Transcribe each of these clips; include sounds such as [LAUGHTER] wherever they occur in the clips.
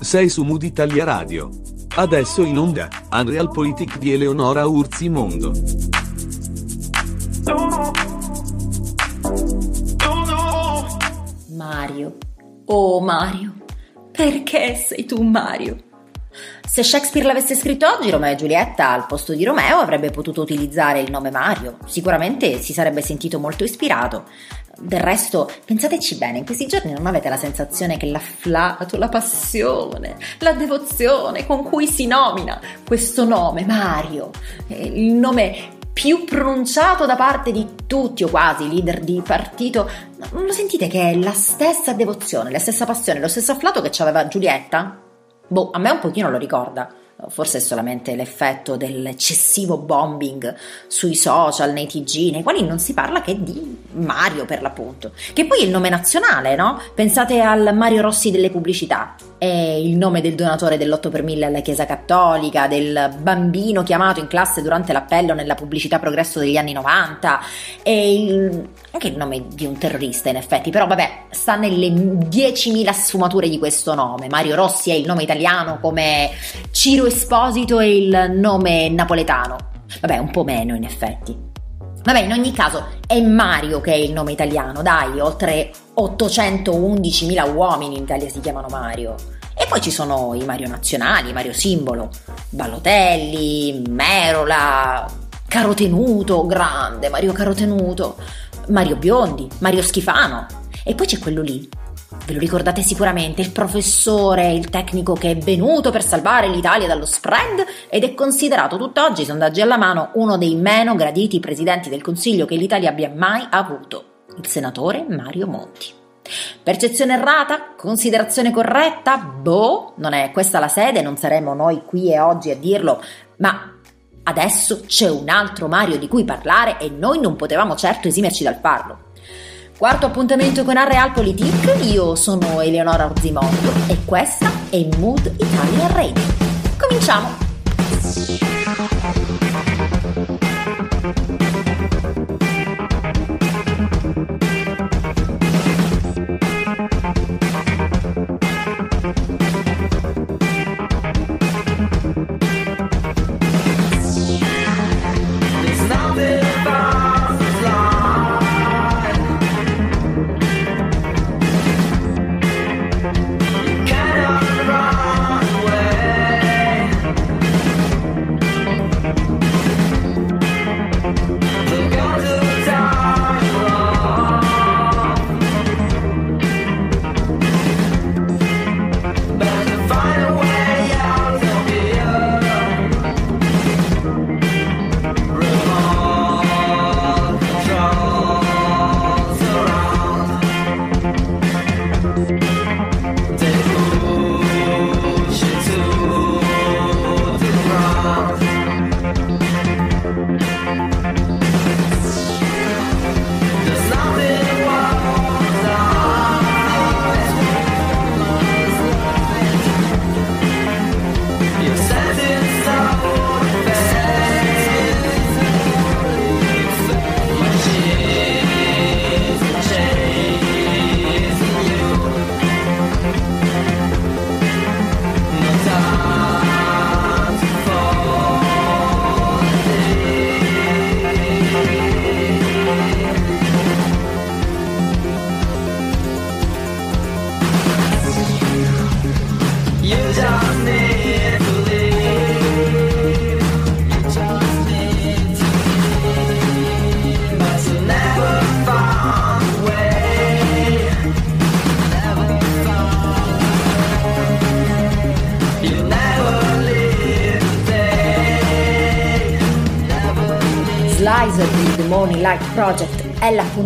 Sei su Mood Italia Radio. Adesso in onda, Unreal Politic di Eleonora Urzi Mondo. Mario. Oh Mario. Perché sei tu Mario? Se Shakespeare l'avesse scritto oggi, Romeo e Giulietta al posto di Romeo avrebbe potuto utilizzare il nome Mario. Sicuramente si sarebbe sentito molto ispirato. Del resto, pensateci bene, in questi giorni non avete la sensazione che l'afflato, la passione, la devozione con cui si nomina questo nome, Mario, il nome più pronunciato da parte di tutti o quasi leader di partito, non lo sentite che è la stessa devozione, la stessa passione, lo stesso afflato che aveva Giulietta? Boh, a me un pochino lo ricorda forse è solamente l'effetto dell'eccessivo bombing sui social, nei TG, nei quali non si parla che di Mario per l'appunto, che poi è il nome nazionale, no? Pensate al Mario Rossi delle pubblicità, è il nome del donatore dell'8 per 1000 alla Chiesa Cattolica, del bambino chiamato in classe durante l'appello nella pubblicità progresso degli anni 90, è il, anche il nome di un terrorista in effetti, però vabbè, sta nelle 10.000 sfumature di questo nome. Mario Rossi è il nome italiano come Ciro Esposito è il nome napoletano. Vabbè, un po' meno in effetti. Vabbè, in ogni caso è Mario che è il nome italiano, dai, oltre 811.000 uomini in Italia si chiamano Mario. E poi ci sono i Mario nazionali, Mario simbolo, Ballotelli, Merola, Carotenuto, grande Mario Carotenuto, Mario Biondi, Mario Schifano. E poi c'è quello lì, Ve lo ricordate sicuramente, il professore, il tecnico che è venuto per salvare l'Italia dallo spread ed è considerato tutt'oggi, sondaggi alla mano, uno dei meno graditi presidenti del Consiglio che l'Italia abbia mai avuto, il senatore Mario Monti. Percezione errata? Considerazione corretta? Boh, non è questa la sede, non saremo noi qui e oggi a dirlo, ma adesso c'è un altro Mario di cui parlare e noi non potevamo certo esimerci dal farlo. Quarto appuntamento con Realpolitik, io sono Eleonora Orzimondo e questa è Mood Italia Radio. Cominciamo!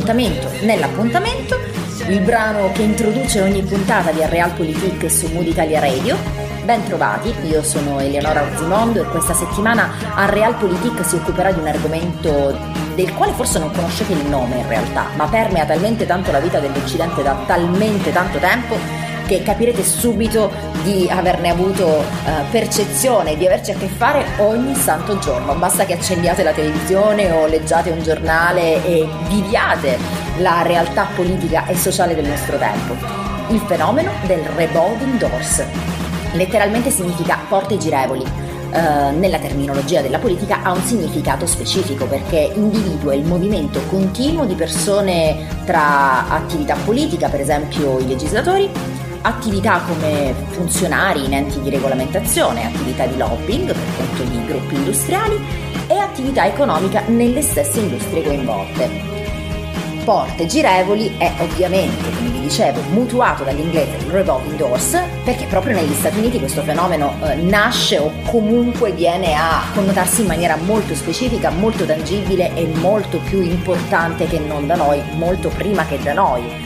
È l'appuntamento nell'appuntamento, il brano che introduce ogni puntata di Realpolitik su Mood Italia Radio. Ben trovati, io sono Eleonora Orzimondo e questa settimana a Realpolitik si occuperà di un argomento del quale forse non conoscete il nome in realtà, ma permea talmente tanto la vita dell'Occidente da talmente tanto tempo che capirete subito di averne avuto uh, percezione, di averci a che fare ogni santo giorno. Basta che accendiate la televisione o leggiate un giornale e viviate la realtà politica e sociale del nostro tempo. Il fenomeno del revolving doors. Letteralmente significa porte girevoli, Uh, nella terminologia della politica ha un significato specifico perché individua il movimento continuo di persone tra attività politica, per esempio i legislatori, attività come funzionari in enti di regolamentazione, attività di lobbying per conto di gruppi industriali e attività economica nelle stesse industrie coinvolte. Porte girevoli è ovviamente, come vi dicevo, mutuato dall'inglese revolving doors perché proprio negli Stati Uniti questo fenomeno eh, nasce o comunque viene a connotarsi in maniera molto specifica, molto tangibile e molto più importante che non da noi, molto prima che da noi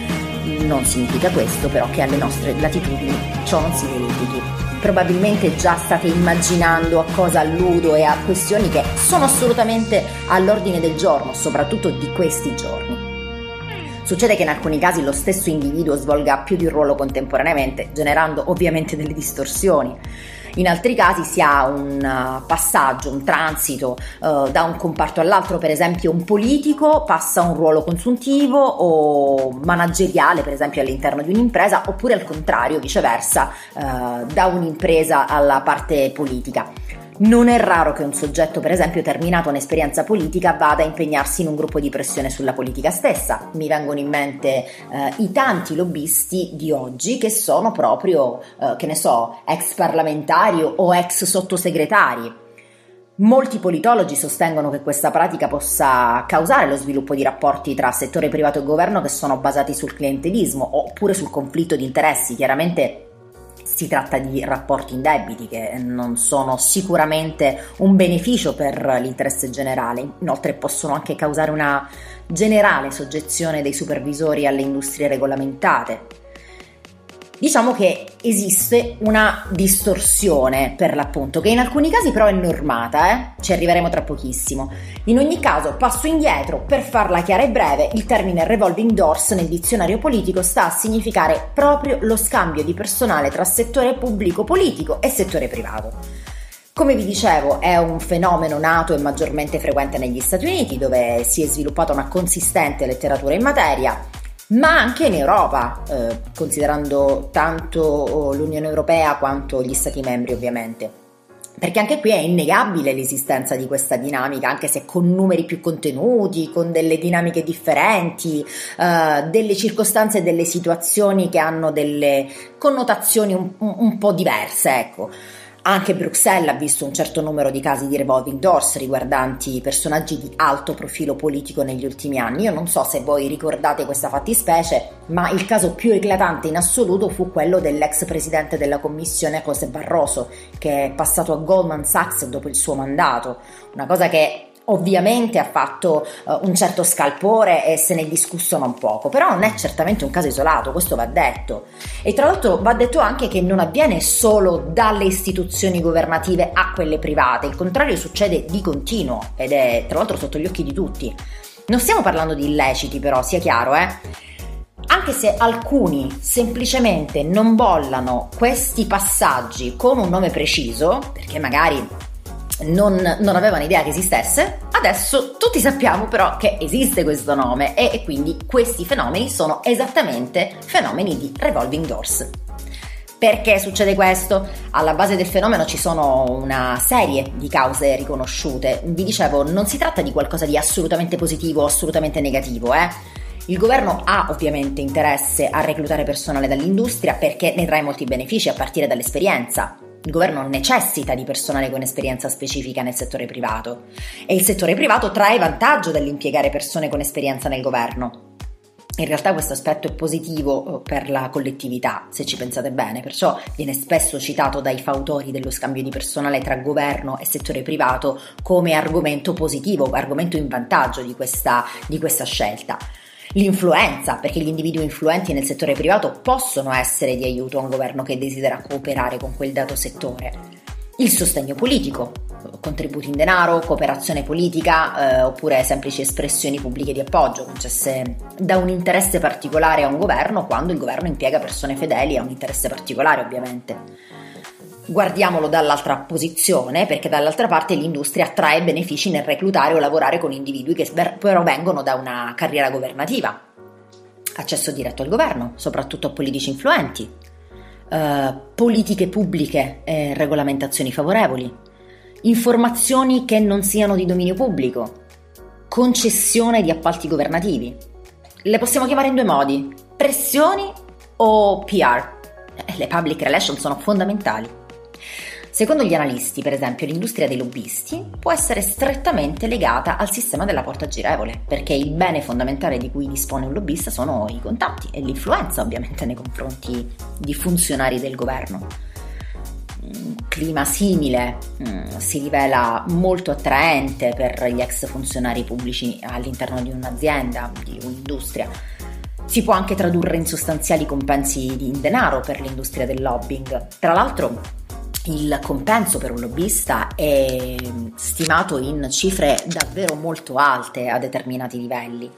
non significa questo però che alle nostre latitudini ciò non si verifichi. Probabilmente già state immaginando a cosa alludo e a questioni che sono assolutamente all'ordine del giorno, soprattutto di questi giorni. Succede che in alcuni casi lo stesso individuo svolga più di un ruolo contemporaneamente, generando ovviamente delle distorsioni. In altri casi si ha un uh, passaggio, un transito uh, da un comparto all'altro, per esempio un politico passa a un ruolo consuntivo o manageriale, per esempio all'interno di un'impresa, oppure al contrario, viceversa, uh, da un'impresa alla parte politica. Non è raro che un soggetto, per esempio, terminato un'esperienza politica, vada a impegnarsi in un gruppo di pressione sulla politica stessa. Mi vengono in mente eh, i tanti lobbisti di oggi che sono proprio, eh, che ne so, ex parlamentari o ex sottosegretari. Molti politologi sostengono che questa pratica possa causare lo sviluppo di rapporti tra settore privato e governo che sono basati sul clientelismo oppure sul conflitto di interessi. Chiaramente si tratta di rapporti indebiti che non sono sicuramente un beneficio per l'interesse generale, inoltre possono anche causare una generale soggezione dei supervisori alle industrie regolamentate, Diciamo che esiste una distorsione per l'appunto, che in alcuni casi però è normata, eh? ci arriveremo tra pochissimo. In ogni caso, passo indietro, per farla chiara e breve, il termine revolving doors nel dizionario politico sta a significare proprio lo scambio di personale tra settore pubblico politico e settore privato. Come vi dicevo, è un fenomeno nato e maggiormente frequente negli Stati Uniti, dove si è sviluppata una consistente letteratura in materia ma anche in Europa, eh, considerando tanto oh, l'Unione Europea quanto gli Stati membri ovviamente. Perché anche qui è innegabile l'esistenza di questa dinamica, anche se con numeri più contenuti, con delle dinamiche differenti, eh, delle circostanze e delle situazioni che hanno delle connotazioni un, un po' diverse, ecco. Anche Bruxelles ha visto un certo numero di casi di revolving doors riguardanti personaggi di alto profilo politico negli ultimi anni. Io non so se voi ricordate questa fattispecie, ma il caso più eclatante in assoluto fu quello dell'ex presidente della commissione José Barroso, che è passato a Goldman Sachs dopo il suo mandato. Una cosa che Ovviamente ha fatto uh, un certo scalpore e se ne è discusso non poco, però non è certamente un caso isolato, questo va detto. E tra l'altro va detto anche che non avviene solo dalle istituzioni governative a quelle private, il contrario succede di continuo ed è tra l'altro sotto gli occhi di tutti. Non stiamo parlando di illeciti però, sia chiaro, eh? Anche se alcuni semplicemente non bollano questi passaggi con un nome preciso, perché magari non, non, avevano idea che esistesse, adesso tutti sappiamo però che esiste questo nome e, e quindi questi fenomeni sono esattamente fenomeni di revolving doors. Perché succede questo? Alla base del fenomeno ci sono una serie di cause riconosciute. Vi dicevo, non si tratta di qualcosa di assolutamente positivo o assolutamente negativo, eh? Il governo ha ovviamente interesse a reclutare personale dall'industria perché ne trae molti benefici a partire dall'esperienza, il governo necessita di personale con esperienza specifica nel settore privato e il settore privato trae vantaggio dall'impiegare persone con esperienza nel governo. In realtà questo aspetto è positivo eh, per la collettività, se ci pensate bene, perciò viene spesso citato dai fautori dello scambio di personale tra governo e settore privato come argomento positivo, argomento in vantaggio di questa, di questa scelta. L'influenza, perché gli individui influenti nel settore privato possono essere di aiuto a un governo che desidera cooperare con quel dato settore. Il sostegno politico, contributi in denaro, cooperazione politica eh, oppure semplici espressioni pubbliche di appoggio concesse da un interesse particolare a un governo quando il governo impiega persone fedeli a un interesse particolare ovviamente guardiamolo dall'altra posizione, perché dall'altra parte l'industria trae benefici nel reclutare o lavorare con individui che però vengono da una carriera governativa. accesso diretto al governo, soprattutto a politici influenti, eh, politiche pubbliche e regolamentazioni favorevoli, informazioni che non siano di dominio pubblico, concessione di appalti governativi. Le possiamo chiamare in due modi, pressioni o PR. Eh, le public relations sono fondamentali. Secondo gli analisti, per esempio, l'industria dei lobbisti può essere strettamente legata al sistema della porta girevole, perché il bene fondamentale di cui dispone un lobbista sono i contanti e l'influenza ovviamente nei confronti di funzionari del governo. Un clima simile mm, si rivela molto attraente per gli ex funzionari pubblici all'interno di un'azienda, di un'industria. Si può anche tradurre in sostanziali compensi in denaro per l'industria del lobbying. Tra l'altro, il compenso per un lobbista è stimato in cifre davvero molto alte a determinati livelli.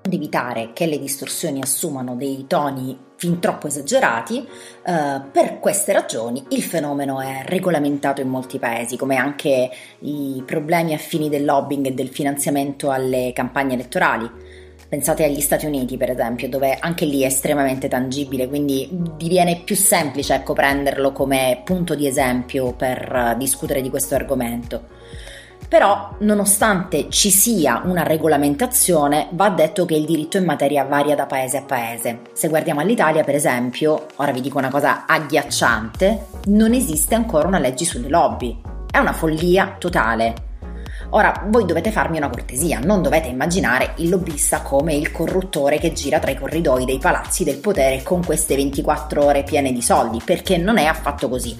Per evitare che le distorsioni assumano dei toni fin troppo esagerati, eh, per queste ragioni il fenomeno è regolamentato in molti paesi, come anche i problemi affini del lobbying e del finanziamento alle campagne elettorali Pensate agli Stati Uniti, per esempio, dove anche lì è estremamente tangibile, quindi diviene più semplice ecco, prenderlo come punto di esempio per uh, discutere di questo argomento. Però, nonostante ci sia una regolamentazione, va detto che il diritto in materia varia da paese a paese. Se guardiamo all'Italia, per esempio, ora vi dico una cosa agghiacciante, non esiste ancora una legge sulle lobby. È una follia totale. Ora, voi dovete farmi una cortesia, non dovete immaginare il lobbista come il corruttore che gira tra i corridoi dei palazzi del potere con queste 24 ore piene di soldi, perché non è affatto così.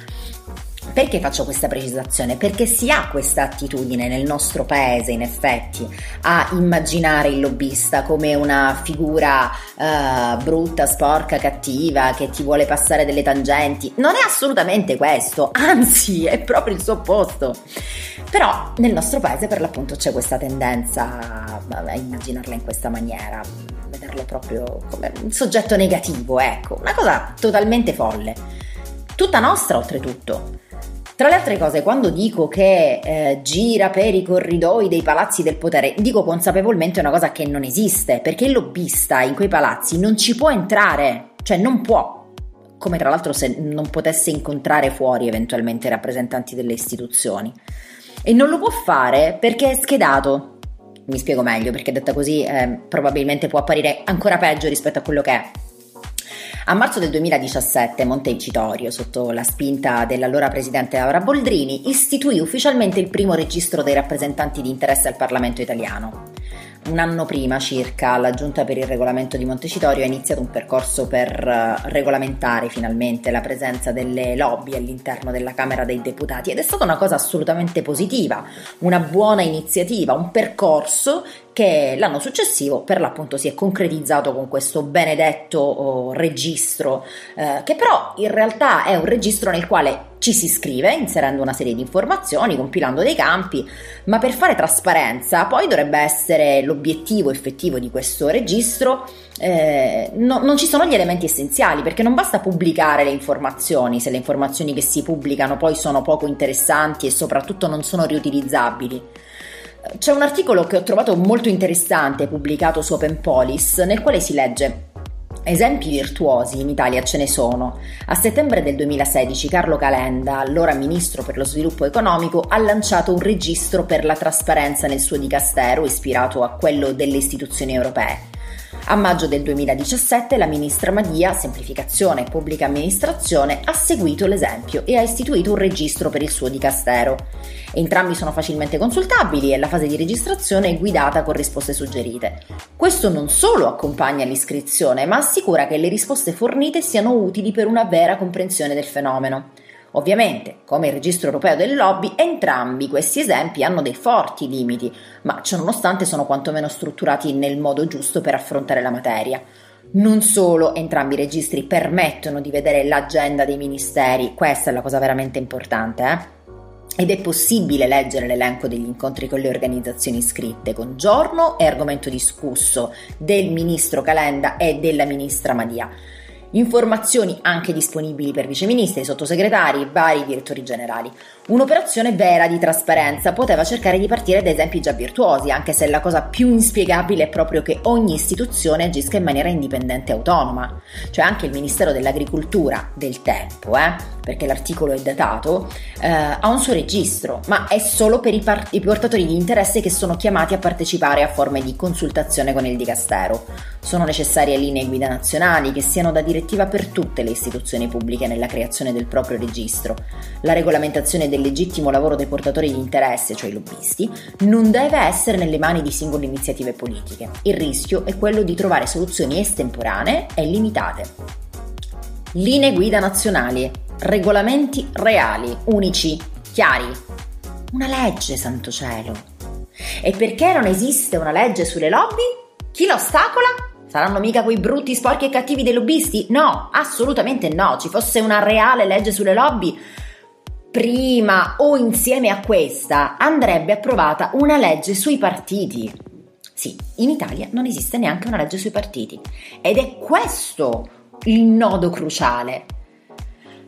Perché faccio questa precisazione? Perché si ha questa attitudine nel nostro paese, in effetti, a immaginare il lobbista come una figura uh, brutta, sporca, cattiva, che ti vuole passare delle tangenti. Non è assolutamente questo, [LAUGHS] anzi è proprio il suo opposto. Però nel nostro paese per l'appunto c'è questa tendenza a immaginarla in questa maniera, vederlo proprio come un soggetto negativo, ecco, una cosa totalmente folle. Tutta nostra oltretutto. Tra le altre cose, quando dico che eh, gira per i corridoi dei palazzi del potere, dico consapevolmente una cosa che non esiste, perché il lobbista in quei palazzi non ci può entrare, cioè non può, come tra l'altro se non potesse incontrare fuori eventualmente i rappresentanti delle istituzioni. E non lo può fare perché è schedato. Mi spiego meglio, perché detta così eh, probabilmente può apparire ancora peggio rispetto a quello che è. A marzo del 2017 Montecitorio, sotto la spinta dell'allora presidente Laura Boldrini, istituì ufficialmente il primo registro dei rappresentanti di interesse al Parlamento italiano. Un anno prima circa la Giunta per il regolamento di Montecitorio ha iniziato un percorso per eh, regolamentare finalmente la presenza delle lobby all'interno della Camera dei Deputati ed è stata una cosa assolutamente positiva, una buona iniziativa, un percorso che l'anno successivo per l'appunto si è concretizzato con questo benedetto oh, registro, eh, che però in realtà è un registro nel quale ci si iscrive inserendo una serie di informazioni, compilando dei campi, ma per fare trasparenza poi dovrebbe essere l'obiettivo effettivo di questo registro. Eh, no, non ci sono gli elementi essenziali perché non basta pubblicare le informazioni se le informazioni che si pubblicano poi sono poco interessanti e soprattutto non sono riutilizzabili. C'è un articolo che ho trovato molto interessante pubblicato su Openpolis nel quale si legge Esempi virtuosi in Italia ce ne sono. A settembre del 2016 Carlo Calenda, allora ministro per lo sviluppo economico, ha lanciato un registro per la trasparenza nel suo dicastero ispirato a quello delle istituzioni europee. A maggio del 2017 la ministra Madia, Semplificazione e Pubblica Amministrazione, ha seguito l'esempio e ha istituito un registro per il suo dicastero. Entrambi sono facilmente consultabili e la fase di registrazione è guidata con risposte suggerite. Questo non solo accompagna l'iscrizione, ma assicura che le risposte fornite siano utili per una vera comprensione del fenomeno. Ovviamente, come il registro europeo del lobby, entrambi questi esempi hanno dei forti limiti, ma ciononostante sono quantomeno strutturati nel modo giusto per affrontare la materia. Non solo entrambi i registri permettono di vedere l'agenda dei ministeri, questa è la cosa veramente importante, eh? ed è possibile leggere l'elenco degli incontri con le organizzazioni iscritte con giorno e argomento discusso del ministro Calenda e della ministra Madia. Informazioni anche disponibili per viceministri, sottosegretari, vari direttori generali. Un'operazione vera di trasparenza poteva cercare di partire da esempi già virtuosi, anche se la cosa più inspiegabile è proprio che ogni istituzione agisca in maniera indipendente e autonoma. Cioè anche il Ministero dell'Agricoltura del tempo, eh, perché l'articolo è datato, eh, ha un suo registro, ma è solo per i, part- i portatori di interesse che sono chiamati a partecipare a forme di consultazione con il Dicastero. Sono necessarie linee guida nazionali che siano da direttiva per tutte le istituzioni pubbliche nella creazione del proprio registro. La regolamentazione del legittimo lavoro dei portatori di interesse, cioè i lobbisti, non deve essere nelle mani di singole iniziative politiche. Il rischio è quello di trovare soluzioni estemporanee e limitate. Linee guida nazionali, regolamenti reali, unici, chiari. Una legge, santo cielo. E perché non esiste una legge sulle lobby? Chi la ostacola? Saranno mica quei brutti, sporchi e cattivi dei lobbisti? No, assolutamente no. Ci fosse una reale legge sulle lobby, prima o insieme a questa andrebbe approvata una legge sui partiti. Sì, in Italia non esiste neanche una legge sui partiti. Ed è questo il nodo cruciale.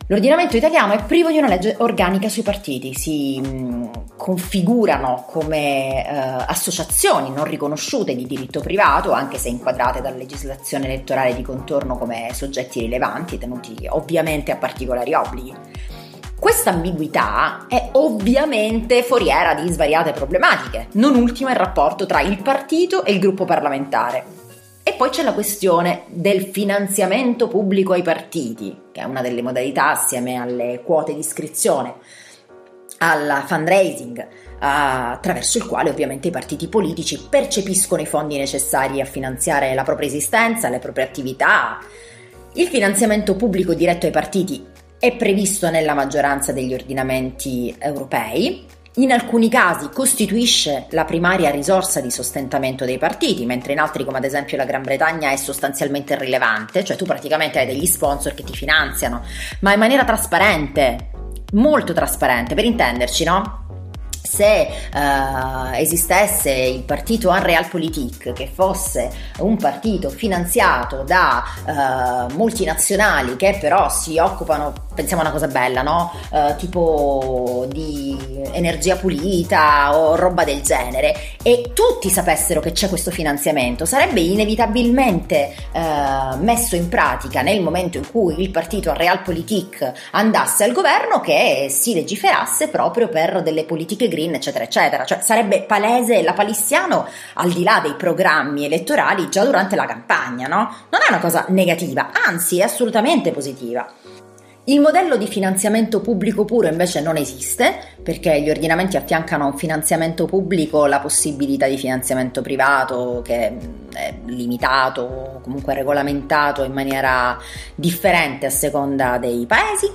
L'ordinamento italiano è privo di una legge organica sui partiti, si mm, configurano come eh, associazioni non riconosciute di diritto privato, anche se inquadrate dalla legislazione elettorale di contorno come soggetti rilevanti, tenuti ovviamente a particolari obblighi. Questa ambiguità è ovviamente foriera di svariate problematiche, non ultima il rapporto tra il partito e il gruppo parlamentare. E poi c'è la questione del finanziamento pubblico ai partiti, che è una delle modalità assieme alle quote di iscrizione, al fundraising, attraverso il quale ovviamente i partiti politici percepiscono i fondi necessari a finanziare la propria esistenza, le proprie attività. Il finanziamento pubblico diretto ai partiti è previsto nella maggioranza degli ordinamenti europei. In alcuni casi costituisce la primaria risorsa di sostentamento dei partiti, mentre in altri, come ad esempio la Gran Bretagna, è sostanzialmente irrilevante, cioè tu praticamente hai degli sponsor che ti finanziano, ma in maniera trasparente, molto trasparente, per intenderci, no? se uh, esistesse il partito Unrealpolitik, che fosse un partito finanziato da uh, multinazionali che però si occupano, pensiamo a una cosa bella, no? Uh, tipo di energia pulita o roba del genere, e tutti sapessero che c'è questo finanziamento, sarebbe inevitabilmente messo in pratica nel momento in cui il partito Realpolitik andasse al governo che si legiferasse proprio per delle politiche green, eccetera, eccetera. Cioè sarebbe palese la palissiano al di là dei programmi elettorali già durante la campagna, no? Non è una cosa negativa, anzi è assolutamente positiva. Il modello di finanziamento pubblico puro invece non esiste perché gli ordinamenti affiancano a un finanziamento pubblico la possibilità di finanziamento privato che è limitato o comunque regolamentato in maniera differente a seconda dei paesi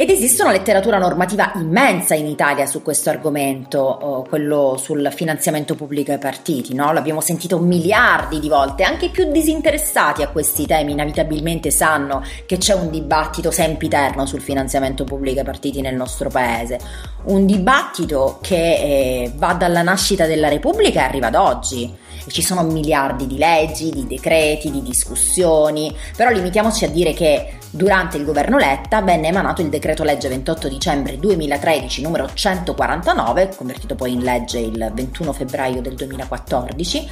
ed esiste una letteratura normativa immensa in Italia su questo argomento, quello sul finanziamento pubblico ai partiti, no? L'abbiamo sentito miliardi di volte, anche i più disinteressati a questi temi inevitabilmente sanno che c'è un dibattito sempiterno sul finanziamento pubblico ai partiti nel nostro paese. Un dibattito che eh, va dalla nascita della Repubblica e arriva ad oggi ci sono miliardi di leggi, di decreti, di discussioni, però limitiamoci a dire che durante il governo Letta venne emanato il decreto legge 28 dicembre 2013 numero 149, convertito poi in legge il 21 febbraio del 2014,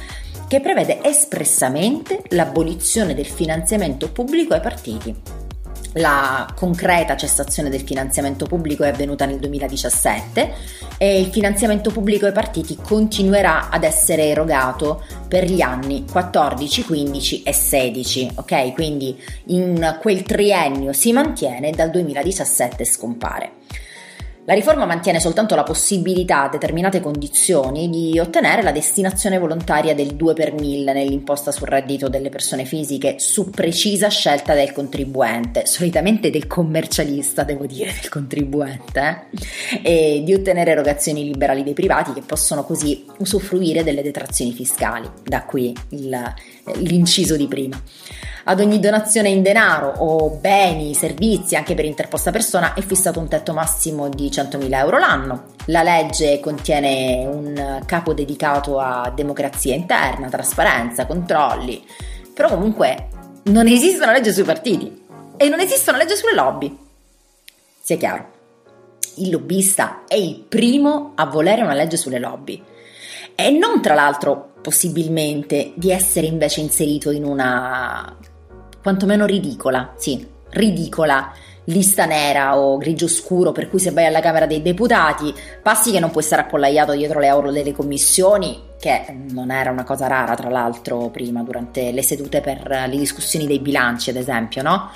che prevede espressamente l'abolizione del finanziamento pubblico ai partiti. La concreta cessazione del finanziamento pubblico è avvenuta nel 2017 e il finanziamento pubblico ai partiti continuerà ad essere erogato per gli anni 14, 15 e 16, ok? Quindi in quel triennio si mantiene dal 2017 scompare. La riforma mantiene soltanto la possibilità, a determinate condizioni, di ottenere la destinazione volontaria del 2 per 1000 nell'imposta sul reddito delle persone fisiche su precisa scelta del contribuente, solitamente del commercialista, devo dire, del contribuente, eh? e di ottenere erogazioni liberali dei privati che possono così usufruire delle detrazioni fiscali. Da qui il, l'inciso di prima. Ad ogni donazione in denaro o beni, servizi, anche per interposta persona, è fissato un tetto massimo di 100.000 euro l'anno. La legge contiene un capo dedicato a democrazia interna, trasparenza, controlli, però comunque Non esiste una legge sui partiti e non esiste una legge sulle lobby. Sia chiaro, il lobbista è il primo a volere una legge sulle lobby e non tra l'altro possibilmente di essere invece inserito in una quantomeno ridicola, sì, ridicola lista nera o grigio scuro per cui se vai alla Camera dei Deputati passi che non puoi stare appollaiato dietro le aule delle commissioni che non era una cosa rara tra l'altro prima durante le sedute per le discussioni dei bilanci ad esempio no?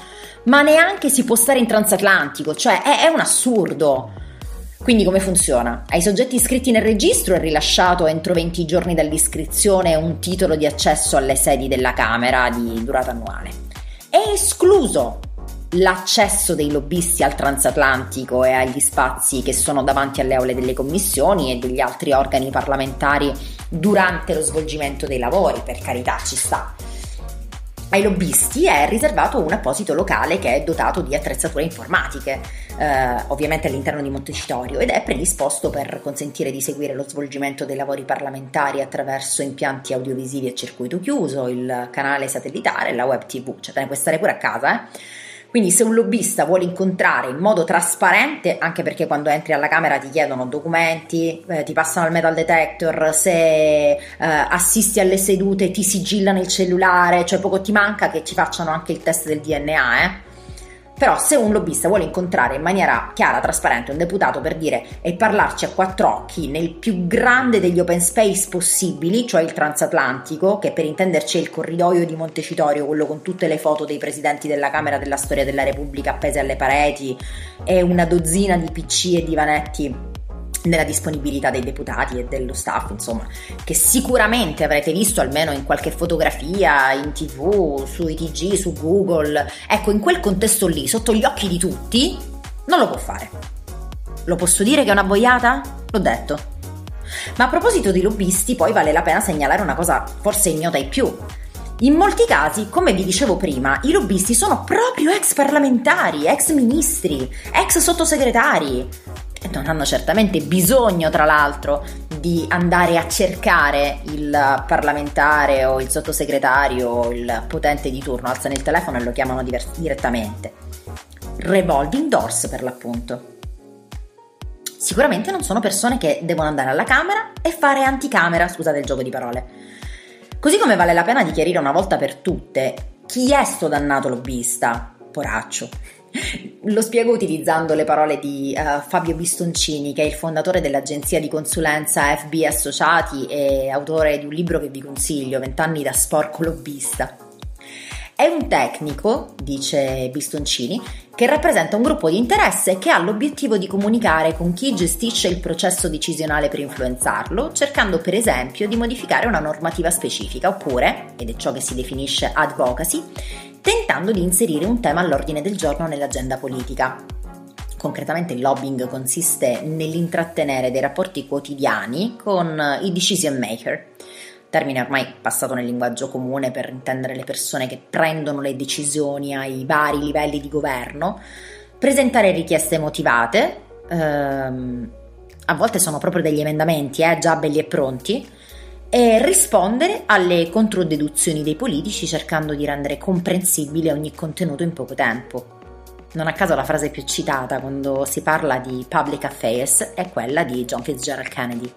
ma neanche si può stare in transatlantico cioè è, è un assurdo quindi come funziona? Ai soggetti iscritti nel registro è rilasciato entro 20 giorni dall'iscrizione un titolo di accesso alle sedi della Camera di durata annuale. È escluso l'accesso dei lobbisti al transatlantico e agli spazi che sono davanti alle aule delle commissioni e degli altri organi parlamentari durante lo svolgimento dei lavori, per carità ci sta. Ai lobbisti è riservato un apposito locale che è dotato di attrezzature informatiche, eh, ovviamente all'interno di Montecitorio, ed è predisposto per consentire di seguire lo svolgimento dei lavori parlamentari attraverso impianti audiovisivi a circuito chiuso, il canale satellitare e la web tv, cioè te ne puoi stare pure a casa, eh? Quindi se un lobbista vuole incontrare in modo trasparente, anche perché quando entri alla Camera ti chiedono documenti, eh, ti passano al metal detector, se eh, assisti alle sedute ti sigillano il cellulare, cioè poco ti manca che ci facciano anche il test del DNA, eh? Però se un lobbista vuole incontrare in maniera chiara, trasparente un deputato per dire e parlarci a quattro occhi nel più grande degli open space possibili, cioè il transatlantico, che per intenderci è il corridoio di Montecitorio, quello con tutte le foto dei presidenti della Camera della Storia della Repubblica appese alle pareti e una dozzina di PC e divanetti nella disponibilità dei deputati e dello staff, insomma, che sicuramente avrete visto almeno in qualche fotografia, in tv, sui TG, su Google. Ecco, in quel contesto lì, sotto gli occhi di tutti, non lo può fare. Lo posso dire che è una boiata? L'ho detto. Ma a proposito di lobbisti, poi vale la pena segnalare una cosa forse ignota ai più. In molti casi, come vi dicevo prima, i lobbisti sono proprio ex parlamentari, ex ministri, ex sottosegretari non hanno certamente bisogno, tra l'altro, di andare a cercare il parlamentare o il sottosegretario o il potente di turno, alzano il telefono e lo chiamano diver- direttamente. Revolving doors per l'appunto. Sicuramente non sono persone che devono andare alla Camera e fare anticamera, scusate il gioco di parole. Così come vale la pena di chiarire una volta per tutte chi è sto dannato lobbista, poraccio. Lo spiego utilizzando le parole di uh, Fabio Bistoncini, che è il fondatore dell'agenzia di consulenza FB Associati e autore di un libro che vi consiglio, Vent'anni da sporco lobbista. È un tecnico, dice Bistoncini, che rappresenta un gruppo di interesse che ha l'obiettivo di comunicare con chi gestisce il processo decisionale per influenzarlo, cercando per esempio di modificare una normativa specifica oppure, ed è ciò che si definisce advocacy, tentando di inserire un tema all'ordine del giorno nell'agenda politica. Concretamente il lobbying consiste nell'intrattenere dei rapporti quotidiani con i decision maker, termine ormai passato nel linguaggio comune per intendere le persone che prendono le decisioni ai vari livelli di governo, presentare richieste motivate, ehm, a volte sono proprio degli emendamenti, eh, già belli e pronti, e rispondere alle controdeduzioni dei politici cercando di rendere comprensibile ogni contenuto in poco tempo. Non a caso la frase più citata quando si parla di public affairs è quella di John Fitzgerald Kennedy.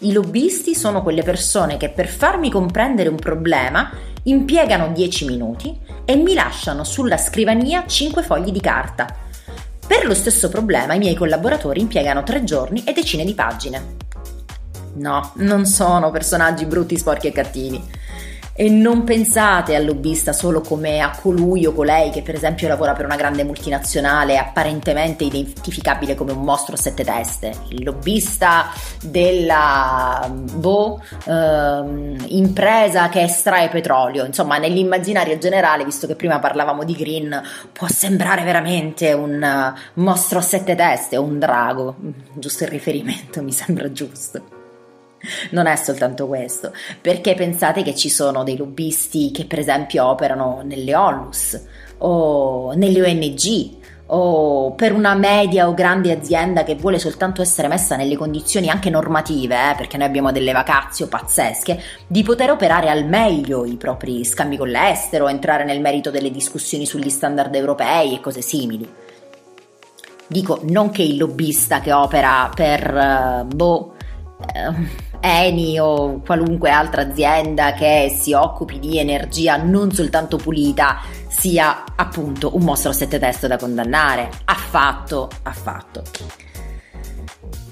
I lobbisti sono quelle persone che per farmi comprendere un problema impiegano 10 minuti e mi lasciano sulla scrivania 5 fogli di carta. Per lo stesso problema i miei collaboratori impiegano 3 giorni e decine di pagine. No, non sono personaggi brutti, sporchi e cattivi. E non pensate al lobbista solo come a colui o colei che per esempio lavora per una grande multinazionale apparentemente identificabile come un mostro a sette teste. Il lobbista della boh, ehm, impresa che estrae petrolio. Insomma, nell'immaginario generale, visto che prima parlavamo di green, può sembrare veramente un mostro a sette teste o un drago. Giusto il riferimento, [LAUGHS] mi sembra giusto. Non è soltanto questo, perché pensate che ci sono dei lobbisti che per esempio operano nelle ONLUS o nelle ONG o per una media o grande azienda che vuole soltanto essere messa nelle condizioni anche normative, eh, perché noi abbiamo delle vacazio pazzesche, di poter operare al meglio i propri scambi con l'estero, entrare nel merito delle discussioni sugli standard europei e cose simili. Dico non che il lobbista che opera per uh, boh, uh, Eni o qualunque altra azienda che si occupi di energia non soltanto pulita sia appunto un mostro a sette teste da condannare. Affatto, affatto.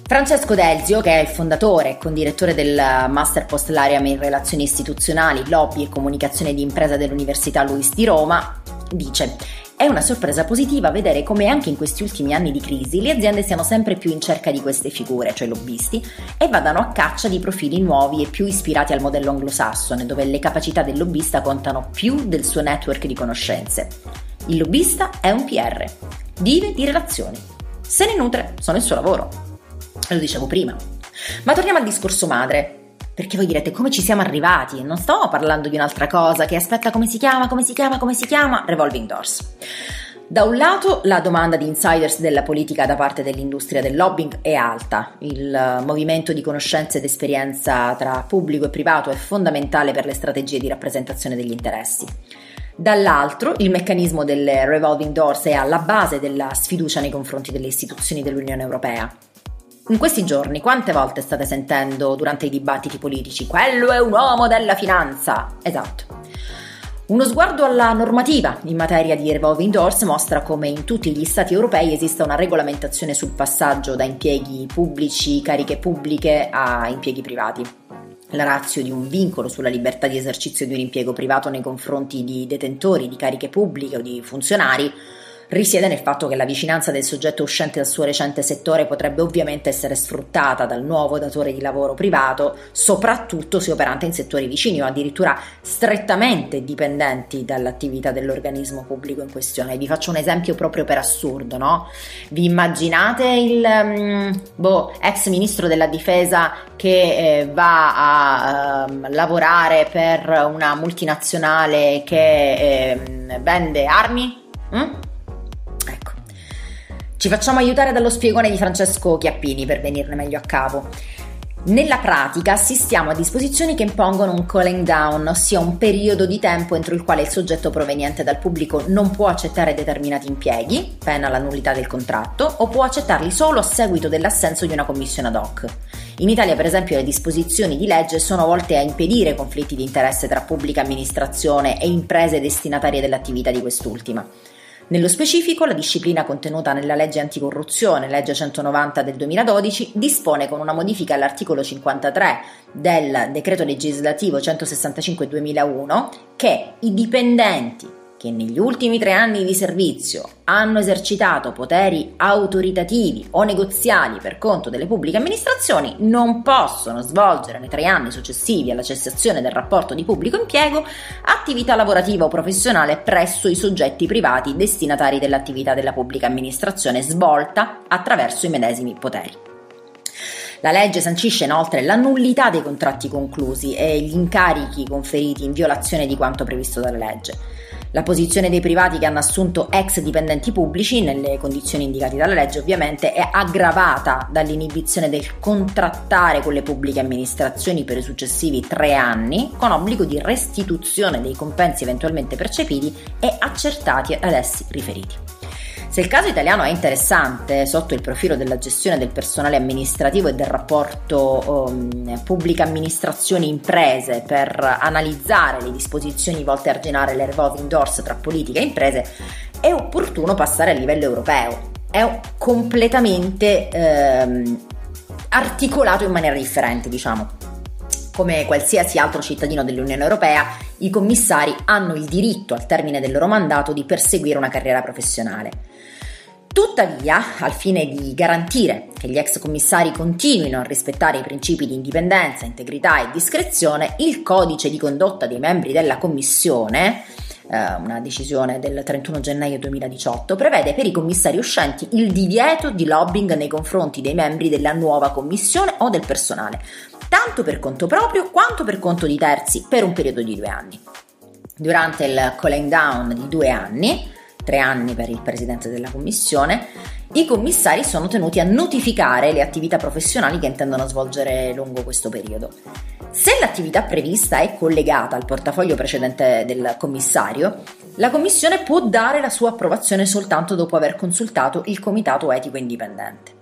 Francesco Delzio, che è il fondatore e condirettore del Master Post Lauream in Relazioni Istituzionali, Lobby e Comunicazione di Impresa dell'Università Luis di Roma, dice è una sorpresa positiva vedere come anche in questi ultimi anni di crisi le aziende siano sempre più in cerca di queste figure, cioè lobbisti, e vadano a caccia di profili nuovi e più ispirati al modello anglosassone, dove le capacità del lobbista contano più del suo network di conoscenze. Il lobbista è un PR, vive di relazioni, se ne nutre, sono il suo lavoro. Lo dicevo prima. Ma torniamo al discorso madre. Perché voi direte come ci siamo arrivati? Non sto parlando di un'altra cosa che aspetta come si chiama, come si chiama, come si chiama, revolving doors. Da un lato la domanda di insiders della politica da parte dell'industria del lobbying è alta, il movimento di conoscenze ed esperienza tra pubblico e privato è fondamentale per le strategie di rappresentazione degli interessi. Dall'altro il meccanismo delle revolving doors è alla base della sfiducia nei confronti delle istituzioni dell'Unione Europea. In questi giorni quante volte state sentendo durante i dibattiti politici quello è un uomo della finanza? Esatto. Uno sguardo alla normativa in materia di revolving doors mostra come in tutti gli stati europei esista una regolamentazione sul passaggio da impieghi pubblici, cariche pubbliche a impieghi privati. La razio di un vincolo sulla libertà di esercizio di un impiego privato nei confronti di detentori di cariche pubbliche o di funzionari risiede nel fatto che la vicinanza del soggetto uscente dal suo recente settore potrebbe ovviamente essere sfruttata dal nuovo datore di lavoro privato, soprattutto se operante in settori vicini o addirittura strettamente dipendenti dall'attività dell'organismo pubblico in questione. Vi faccio un esempio proprio per assurdo, no? Vi immaginate il um, boh, ex ministro della difesa che eh, va a uh, lavorare per una multinazionale che eh, vende armi? Mm? Ci facciamo aiutare dallo spiegone di Francesco Chiappini per venirne meglio a capo. Nella pratica assistiamo a disposizioni che impongono un calling down, ossia un periodo di tempo entro il quale il soggetto proveniente dal pubblico non può accettare determinati impieghi, pena la nullità del contratto, o può accettarli solo a seguito dell'assenso di una commissione ad hoc. In Italia, per esempio, le disposizioni di legge sono volte a impedire conflitti di interesse tra pubblica amministrazione e imprese destinatarie dell'attività di quest'ultima. Nello specifico, la disciplina contenuta nella legge anticorruzione, legge 190 del 2012, dispone con una modifica all'articolo 53 del decreto legislativo 165-2001 che i dipendenti che negli ultimi tre anni di servizio hanno esercitato poteri autoritativi o negoziali per conto delle pubbliche amministrazioni non possono svolgere nei tre anni successivi alla cessazione del rapporto di pubblico impiego attività lavorativa o professionale presso i soggetti privati destinatari dell'attività della pubblica amministrazione svolta attraverso i medesimi poteri. La legge sancisce inoltre la nullità dei contratti conclusi e gli incarichi conferiti in violazione di quanto previsto dalla legge. La posizione dei privati che hanno assunto ex dipendenti pubblici, nelle condizioni indicate dalla legge ovviamente, è aggravata dall'inibizione del contrattare con le pubbliche amministrazioni per i successivi tre anni, con obbligo di restituzione dei compensi eventualmente percepiti e accertati ad essi riferiti. Se il caso italiano è interessante sotto il profilo della gestione del personale amministrativo e del rapporto um, pubblica amministrazione imprese per analizzare le disposizioni volte a arginare le revolving doors tra politica e imprese, è opportuno passare a livello europeo. È completamente ehm, articolato in maniera differente, diciamo. Come qualsiasi altro cittadino dell'Unione Europea, i commissari hanno il diritto, al termine del loro mandato, di perseguire una carriera professionale. Tuttavia, al fine di garantire che gli ex commissari continuino a rispettare i principi di indipendenza, integrità e discrezione, il codice di condotta dei membri della commissione, eh, una decisione del 31 gennaio 2018, prevede per i commissari uscenti il divieto di lobbying nei confronti dei membri della nuova commissione o del personale, tanto per conto proprio quanto per conto di terzi per un periodo di due anni. Durante il calling down di due anni, tre anni per il presidente della commissione, i commissari sono tenuti a notificare le attività professionali che intendono svolgere lungo questo periodo. Se l'attività prevista è collegata al portafoglio precedente del commissario, la Commissione può dare la sua approvazione soltanto dopo aver consultato il Comitato Etico Indipendente.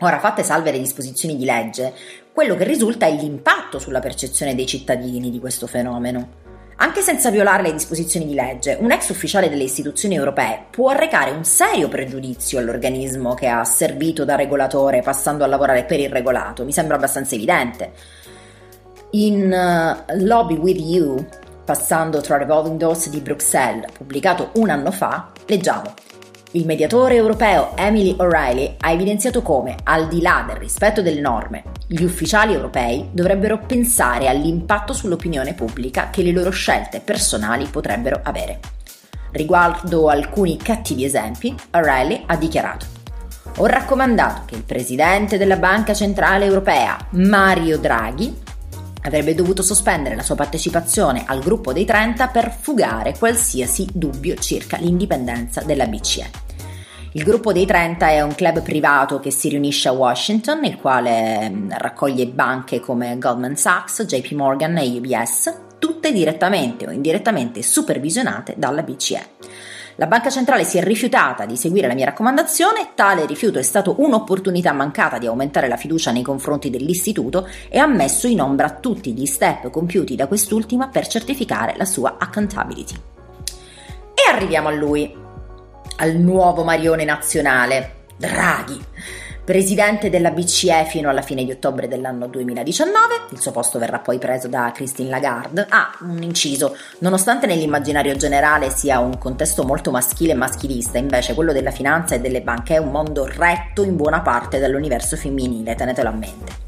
Ora, fatte salve le disposizioni di legge, quello che risulta è l'impatto sulla percezione dei cittadini di questo fenomeno. Anche senza violare le disposizioni di legge, un ex ufficiale delle istituzioni europee può arrecare un serio pregiudizio all'organismo che ha servito da regolatore passando a lavorare per il regolato. Mi sembra abbastanza evidente. In uh, Lobby with You, passando tra Revolving Doors di Bruxelles, pubblicato un anno fa, leggiamo il mediatore europeo Emily O'Reilly ha evidenziato come, al di là del rispetto delle norme, gli ufficiali europei dovrebbero pensare all'impatto sull'opinione pubblica che le loro scelte personali potrebbero avere. Riguardo alcuni cattivi esempi, O'Reilly ha dichiarato Ho raccomandato che il presidente della Banca Centrale Europea, Mario Draghi, avrebbe dovuto sospendere la sua partecipazione al gruppo dei 30 per fugare qualsiasi dubbio circa l'indipendenza della BCE. Il gruppo dei 30 è un club privato che si riunisce a Washington, il quale mm, raccoglie banche come Goldman Sachs, JP Morgan e UBS, tutte direttamente o indirettamente supervisionate dalla BCE. La Banca Centrale si è rifiutata di seguire la mia raccomandazione, tale rifiuto è stato un'opportunità mancata di aumentare la fiducia nei confronti dell'istituto e ha messo in ombra tutti gli step compiuti da quest'ultima per certificare la sua accountability. E arriviamo a lui, al nuovo Marione nazionale, Draghi. Presidente della BCE fino alla fine di ottobre dell'anno 2019, il suo posto verrà poi preso da Christine Lagarde. Ah, un inciso, nonostante nell'immaginario generale sia un contesto molto maschile e maschilista, invece quello della finanza e delle banche è un mondo retto in buona parte dall'universo femminile, tenetelo a mente.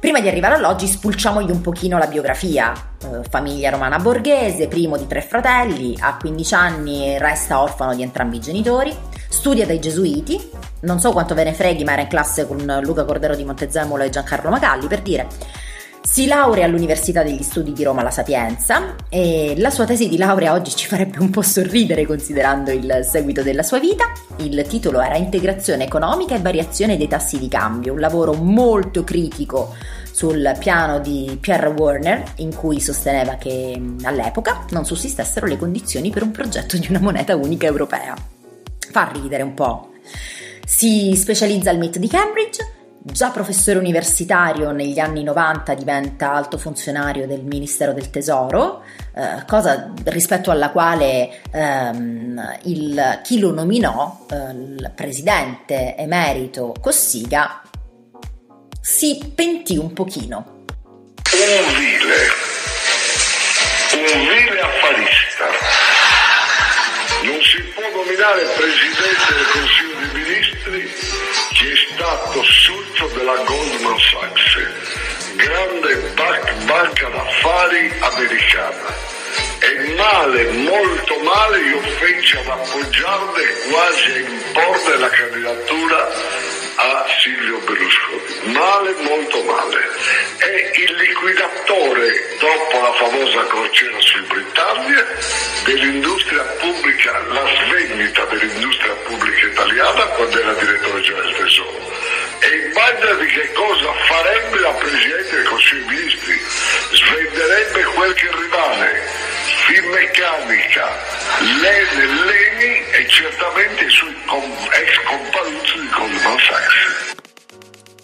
Prima di arrivare all'oggi spulciamogli un pochino la biografia. Eh, famiglia romana borghese, primo di tre fratelli, a 15 anni resta orfano di entrambi i genitori, studia dai gesuiti, non so quanto ve ne freghi ma era in classe con Luca Cordero di Montezemolo e Giancarlo Magalli per dire si laurea all'Università degli Studi di Roma La Sapienza e la sua tesi di laurea oggi ci farebbe un po' sorridere considerando il seguito della sua vita. Il titolo era Integrazione economica e variazione dei tassi di cambio, un lavoro molto critico sul piano di Pierre Warner in cui sosteneva che all'epoca non sussistessero le condizioni per un progetto di una moneta unica europea. Fa ridere un po'. Si specializza al MIT di Cambridge Già professore universitario negli anni 90 diventa alto funzionario del Ministero del Tesoro, eh, cosa rispetto alla quale ehm, il, chi lo nominò, eh, il presidente emerito Cossiga, si pentì un pochino. Un vile, un vile affarista. Non si può nominare presidente del Consiglio stato socio della Goldman Sachs, grande banca d'affari americana. E male, molto male, io feci ad appoggiarne quasi a imporre la candidatura a Silvio Berlusconi. Male, molto male. È il liquidatore, dopo la famosa crociera sul Britannia, dell'industria pubblica, la svendita dell'industria pubblica italiana quando era direttore generale del Tesoro. E immaginati che cosa farebbe la Presidente del Consiglio dei Ministri. Svenderebbe quel che rimane, Finmeccanica, Lene, Leni e certamente i suoi ex comparuzzi di Goldman Sachs.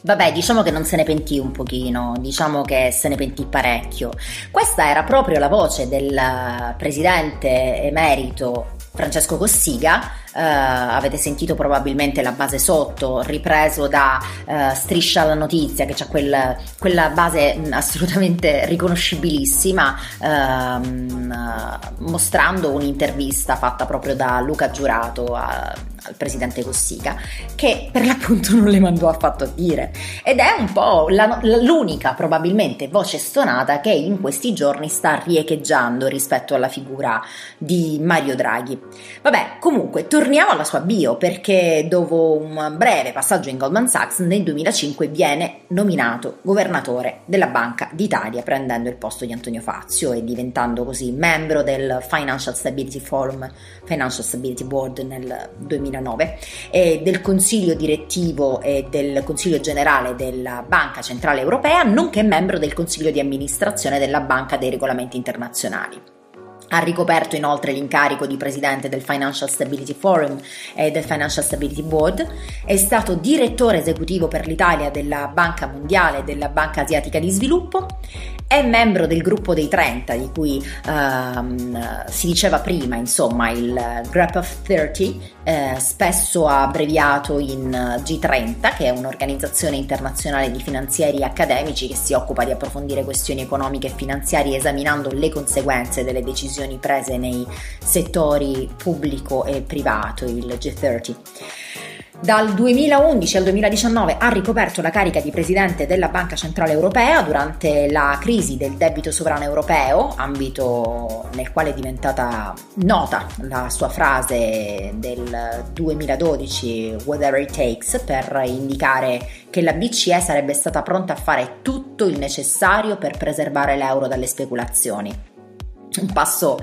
Vabbè, diciamo che non se ne pentì un pochino, diciamo che se ne pentì parecchio. Questa era proprio la voce del presidente emerito Francesco Cossiga, eh, avete sentito probabilmente la base sotto, ripreso da eh, Striscia la Notizia, che ha quel, quella base mm, assolutamente riconoscibilissima, ehm, mostrando un'intervista fatta proprio da Luca Giurato a, al presidente Cossiga, che per l'appunto non le mandò affatto a dire. Ed è un po' la, l'unica probabilmente voce stonata che in questi giorni sta riecheggiando rispetto alla figura di Mario Draghi. Vabbè, comunque, torniamo Torniamo alla sua bio perché dopo un breve passaggio in Goldman Sachs nel 2005 viene nominato governatore della Banca d'Italia prendendo il posto di Antonio Fazio e diventando così membro del Financial Stability Forum, Financial Stability Board nel 2009 e del consiglio direttivo e del consiglio generale della Banca Centrale Europea nonché membro del consiglio di amministrazione della Banca dei Regolamenti Internazionali. Ha ricoperto inoltre l'incarico di presidente del Financial Stability Forum e del Financial Stability Board, è stato direttore esecutivo per l'Italia della Banca Mondiale e della Banca Asiatica di Sviluppo, è membro del gruppo dei 30 di cui um, si diceva prima, insomma, il Group of 30, eh, spesso abbreviato in G30, che è un'organizzazione internazionale di finanzieri accademici che si occupa di approfondire questioni economiche e finanziarie esaminando le conseguenze delle decisioni prese nei settori pubblico e privato, il G30. Dal 2011 al 2019 ha ricoperto la carica di presidente della Banca Centrale Europea durante la crisi del debito sovrano europeo, ambito nel quale è diventata nota la sua frase del 2012 Whatever it takes per indicare che la BCE sarebbe stata pronta a fare tutto il necessario per preservare l'euro dalle speculazioni un passo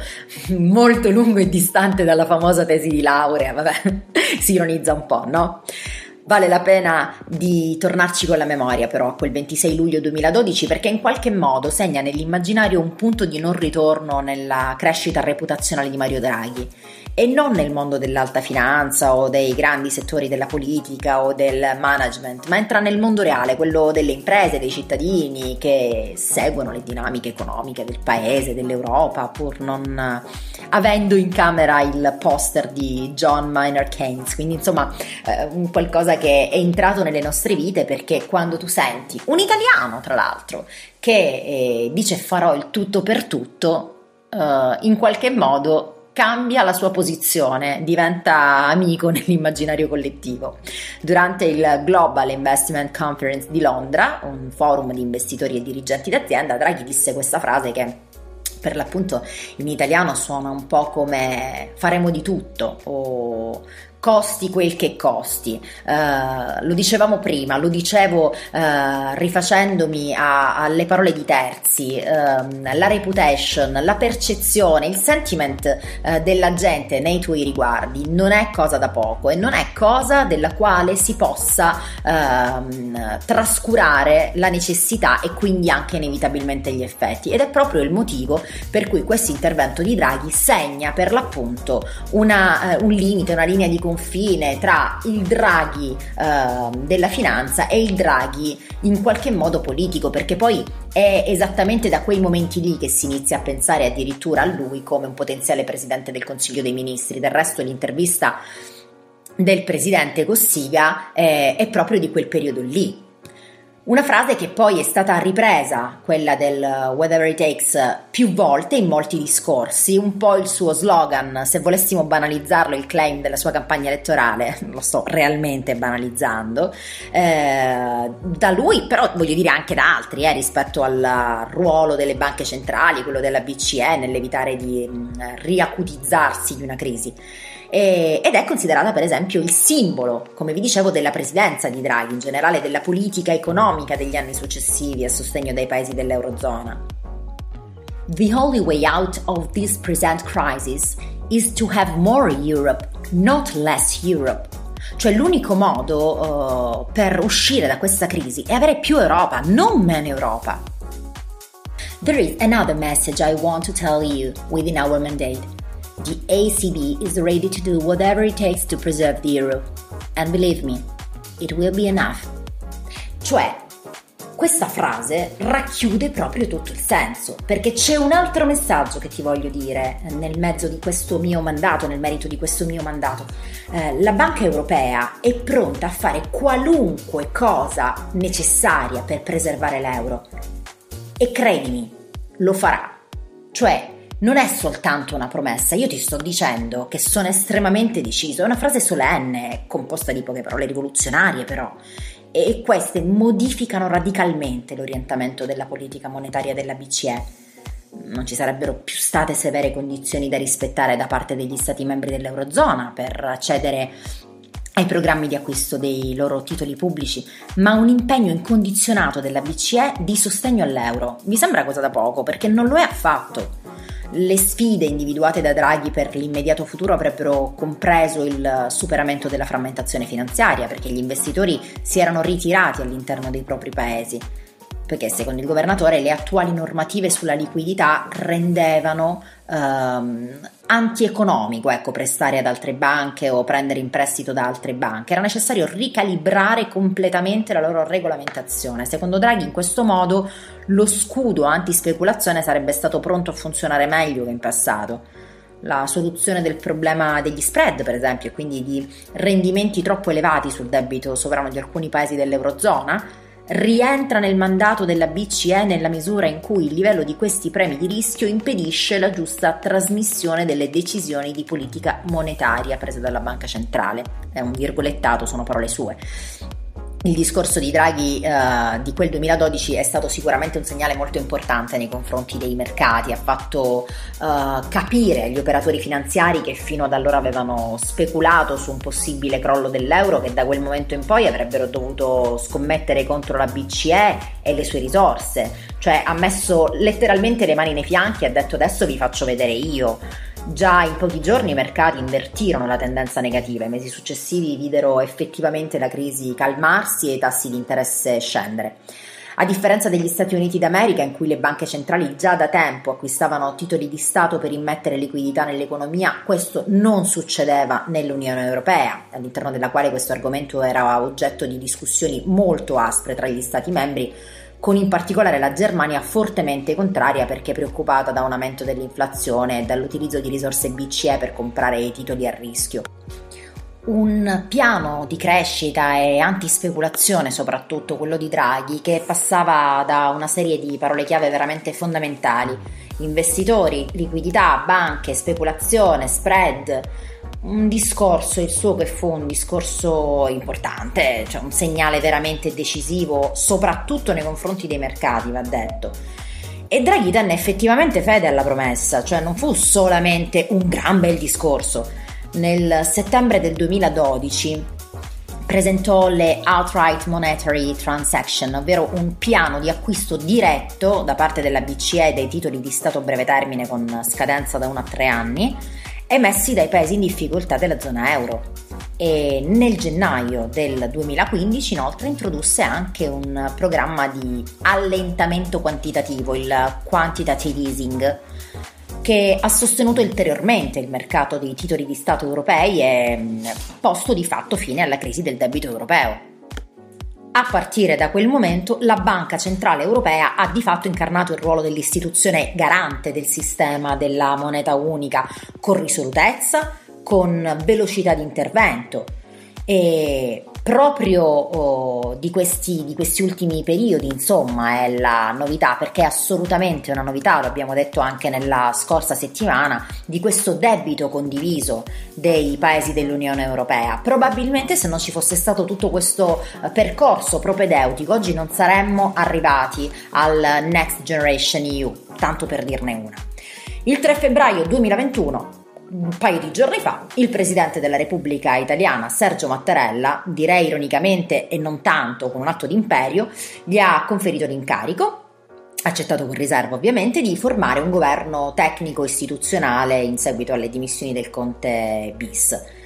molto lungo e distante dalla famosa tesi di laurea, vabbè, [LAUGHS] si ironizza un po', no? Vale la pena di tornarci con la memoria però a quel 26 luglio 2012 perché in qualche modo segna nell'immaginario un punto di non ritorno nella crescita reputazionale di Mario Draghi e non nel mondo dell'alta finanza o dei grandi settori della politica o del management, ma entra nel mondo reale, quello delle imprese, dei cittadini che seguono le dinamiche economiche del paese, dell'Europa, pur non avendo in camera il poster di John Maynard Keynes. Quindi insomma eh, qualcosa che è entrato nelle nostre vite perché quando tu senti un italiano, tra l'altro, che eh, dice farò il tutto per tutto, Uh, in qualche modo cambia la sua posizione, diventa amico [LAUGHS] nell'immaginario collettivo. Durante il Global Investment Conference di Londra, un forum di investitori e dirigenti d'azienda, Draghi disse questa frase che per l'appunto in italiano suona un po' come faremo di tutto o costi quel che costi. Uh, lo dicevamo prima, lo dicevo uh, rifacendomi a, alle parole di terzi, uh, la reputation, la percezione, il sentiment della gente nei tuoi riguardi non è cosa da poco e non è cosa della quale si possa ehm, trascurare la necessità e quindi anche inevitabilmente gli effetti ed è proprio il motivo per cui questo intervento di Draghi segna per l'appunto una, un limite, una linea di confronto confine tra il Draghi eh, della finanza e il Draghi in qualche modo politico, perché poi è esattamente da quei momenti lì che si inizia a pensare addirittura a lui come un potenziale presidente del Consiglio dei Ministri. Del resto l'intervista del presidente Cossiga eh, è proprio di quel periodo lì, una frase che poi è stata ripresa, quella del whatever it takes, più volte in molti discorsi, un po' il suo slogan, se volessimo banalizzarlo, il claim della sua campagna elettorale, [LAUGHS] lo sto realmente banalizzando, eh, da lui, però voglio dire anche da altri, eh, rispetto al ruolo delle banche centrali, quello della BCE nell'evitare di mh, mm, riacutizzarsi di una crisi ed è considerata per esempio il simbolo, come vi dicevo, della presidenza di Draghi, in generale della politica economica degli anni successivi a sostegno dei paesi dell'Eurozona. The only way out of this present crisis is to have more Europe, not less Europe. Cioè l'unico modo uh, per uscire da questa crisi è avere più Europa, non meno Europa. There is another message I want to tell you within our mandate. The ACB is ready to do whatever it takes to preserve the euro. And believe me, it will be enough. Cioè, questa frase racchiude proprio tutto il senso, perché c'è un altro messaggio che ti voglio dire nel mezzo di questo mio mandato, nel merito di questo mio mandato. Eh, la Banca Europea è pronta a fare qualunque cosa necessaria per preservare l'euro. E credimi, lo farà. Cioè, non è soltanto una promessa, io ti sto dicendo che sono estremamente deciso, è una frase solenne, composta di poche parole rivoluzionarie però, e queste modificano radicalmente l'orientamento della politica monetaria della BCE. non ci sarebbero più state severe condizioni da rispettare da parte degli Stati membri dell'Eurozona per accedere ai programmi di acquisto dei loro titoli pubblici, ma un impegno incondizionato della BCE di sostegno all'euro. Vi sembra cosa da poco, perché non lo è affatto. Le sfide individuate da Draghi per l'immediato futuro avrebbero compreso il superamento della frammentazione finanziaria, perché gli investitori si erano ritirati all'interno dei propri paesi perché secondo il governatore le attuali normative sulla liquidità rendevano ehm, antieconomico ecco, prestare ad altre banche o prendere in prestito da altre banche. Era necessario ricalibrare completamente la loro regolamentazione. Secondo Draghi in questo modo lo scudo antispeculazione sarebbe stato pronto a funzionare meglio che in passato la soluzione del problema degli spread, per esempio, e quindi di rendimenti troppo elevati sul debito sovrano di alcuni paesi dell'Eurozona, rientra nel mandato della BCE nella misura in cui il livello di questi premi di rischio impedisce la giusta trasmissione delle decisioni di politica monetaria prese dalla banca centrale. È un virgolettato, sono parole sue. Il discorso di Draghi uh, di quel 2012 è stato sicuramente un segnale molto importante nei confronti dei mercati, ha fatto uh, capire agli operatori finanziari che fino ad allora avevano speculato su un possibile crollo dell'euro che da quel momento in poi avrebbero dovuto scommettere contro la BCE e le sue risorse, cioè ha messo letteralmente le mani nei fianchi e ha detto adesso vi faccio vedere io. Già in pochi giorni i mercati invertirono la tendenza negativa, i mesi successivi videro effettivamente la crisi calmarsi e i tassi di interesse scendere. A differenza degli Stati Uniti d'America, in cui le banche centrali già da tempo acquistavano titoli di Stato per immettere liquidità nell'economia, questo non succedeva nell'Unione Europea, all'interno della quale questo argomento era oggetto di discussioni molto aspre tra gli Stati membri con in particolare la Germania fortemente contraria perché preoccupata da un aumento dell'inflazione e dall'utilizzo di risorse BCE per comprare i titoli a rischio. Un piano di crescita e antispeculazione, soprattutto quello di Draghi, che passava da una serie di parole chiave veramente fondamentali: investitori, liquidità, banche, speculazione, spread, un discorso, il suo che fu un discorso importante, cioè un segnale veramente decisivo, soprattutto nei confronti dei mercati, va detto. E Draghi tenne effettivamente fede alla promessa, cioè non fu solamente un gran bel discorso. Nel settembre del 2012 presentò le Outright Monetary Transaction, ovvero un piano di acquisto diretto da parte della BCE dei titoli di Stato a breve termine con scadenza da 1 a 3 anni emessi dai paesi in difficoltà della zona euro. E nel gennaio del 2015 inoltre introdusse anche un programma di allentamento quantitativo, il quantitative easing, che ha sostenuto ulteriormente il mercato dei titoli di Stato europei e posto di fatto fine alla crisi del debito europeo. A partire da quel momento la Banca Centrale Europea ha di fatto incarnato il ruolo dell'istituzione garante del sistema della moneta unica con risolutezza, con velocità di intervento. E proprio oh, di, questi, di, questi, ultimi periodi, insomma, è la novità, perché è assolutamente una novità, lo abbiamo detto anche nella scorsa settimana, di questo debito condiviso dei paesi dell'Unione Europea. Probabilmente se non ci fosse stato tutto questo eh, percorso propedeutico, oggi non saremmo arrivati al Next Generation EU, tanto per dirne una. Il 3 febbraio 2021 un paio di giorni fa il presidente della Repubblica Italiana Sergio Mattarella, direi ironicamente e non tanto con un atto d'imperio, gli ha conferito l'incarico accettato con riserva ovviamente, di formare un governo tecnico istituzionale in seguito alle dimissioni del Conte bis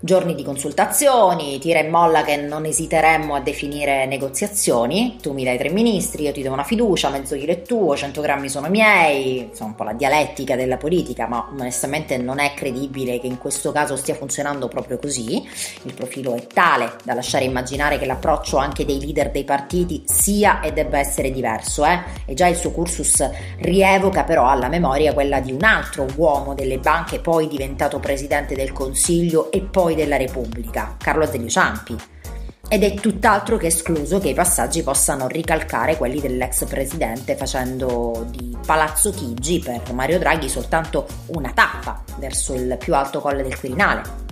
giorni di consultazioni, tira e molla che non esiteremmo a definire negoziazioni, tu mi dai tre ministri, io ti do una fiducia, mezzo chilo è tuo, 100 grammi sono miei, insomma un po' la dialettica della politica, ma onestamente non è credibile che in questo caso stia funzionando proprio così, il profilo è tale da lasciare immaginare che l'approccio anche dei leader dei partiti sia e debba essere diverso, eh? e già il suo cursus rievoca però alla memoria quella di un altro uomo delle banche poi diventato presidente del Consiglio e poi poi della Repubblica, Carlo Azeglio Ciampi. Ed è tutt'altro che escluso che i passaggi possano ricalcare quelli dell'ex presidente facendo di Palazzo Chigi per Mario Draghi soltanto una tappa verso il più alto colle del Quirinale.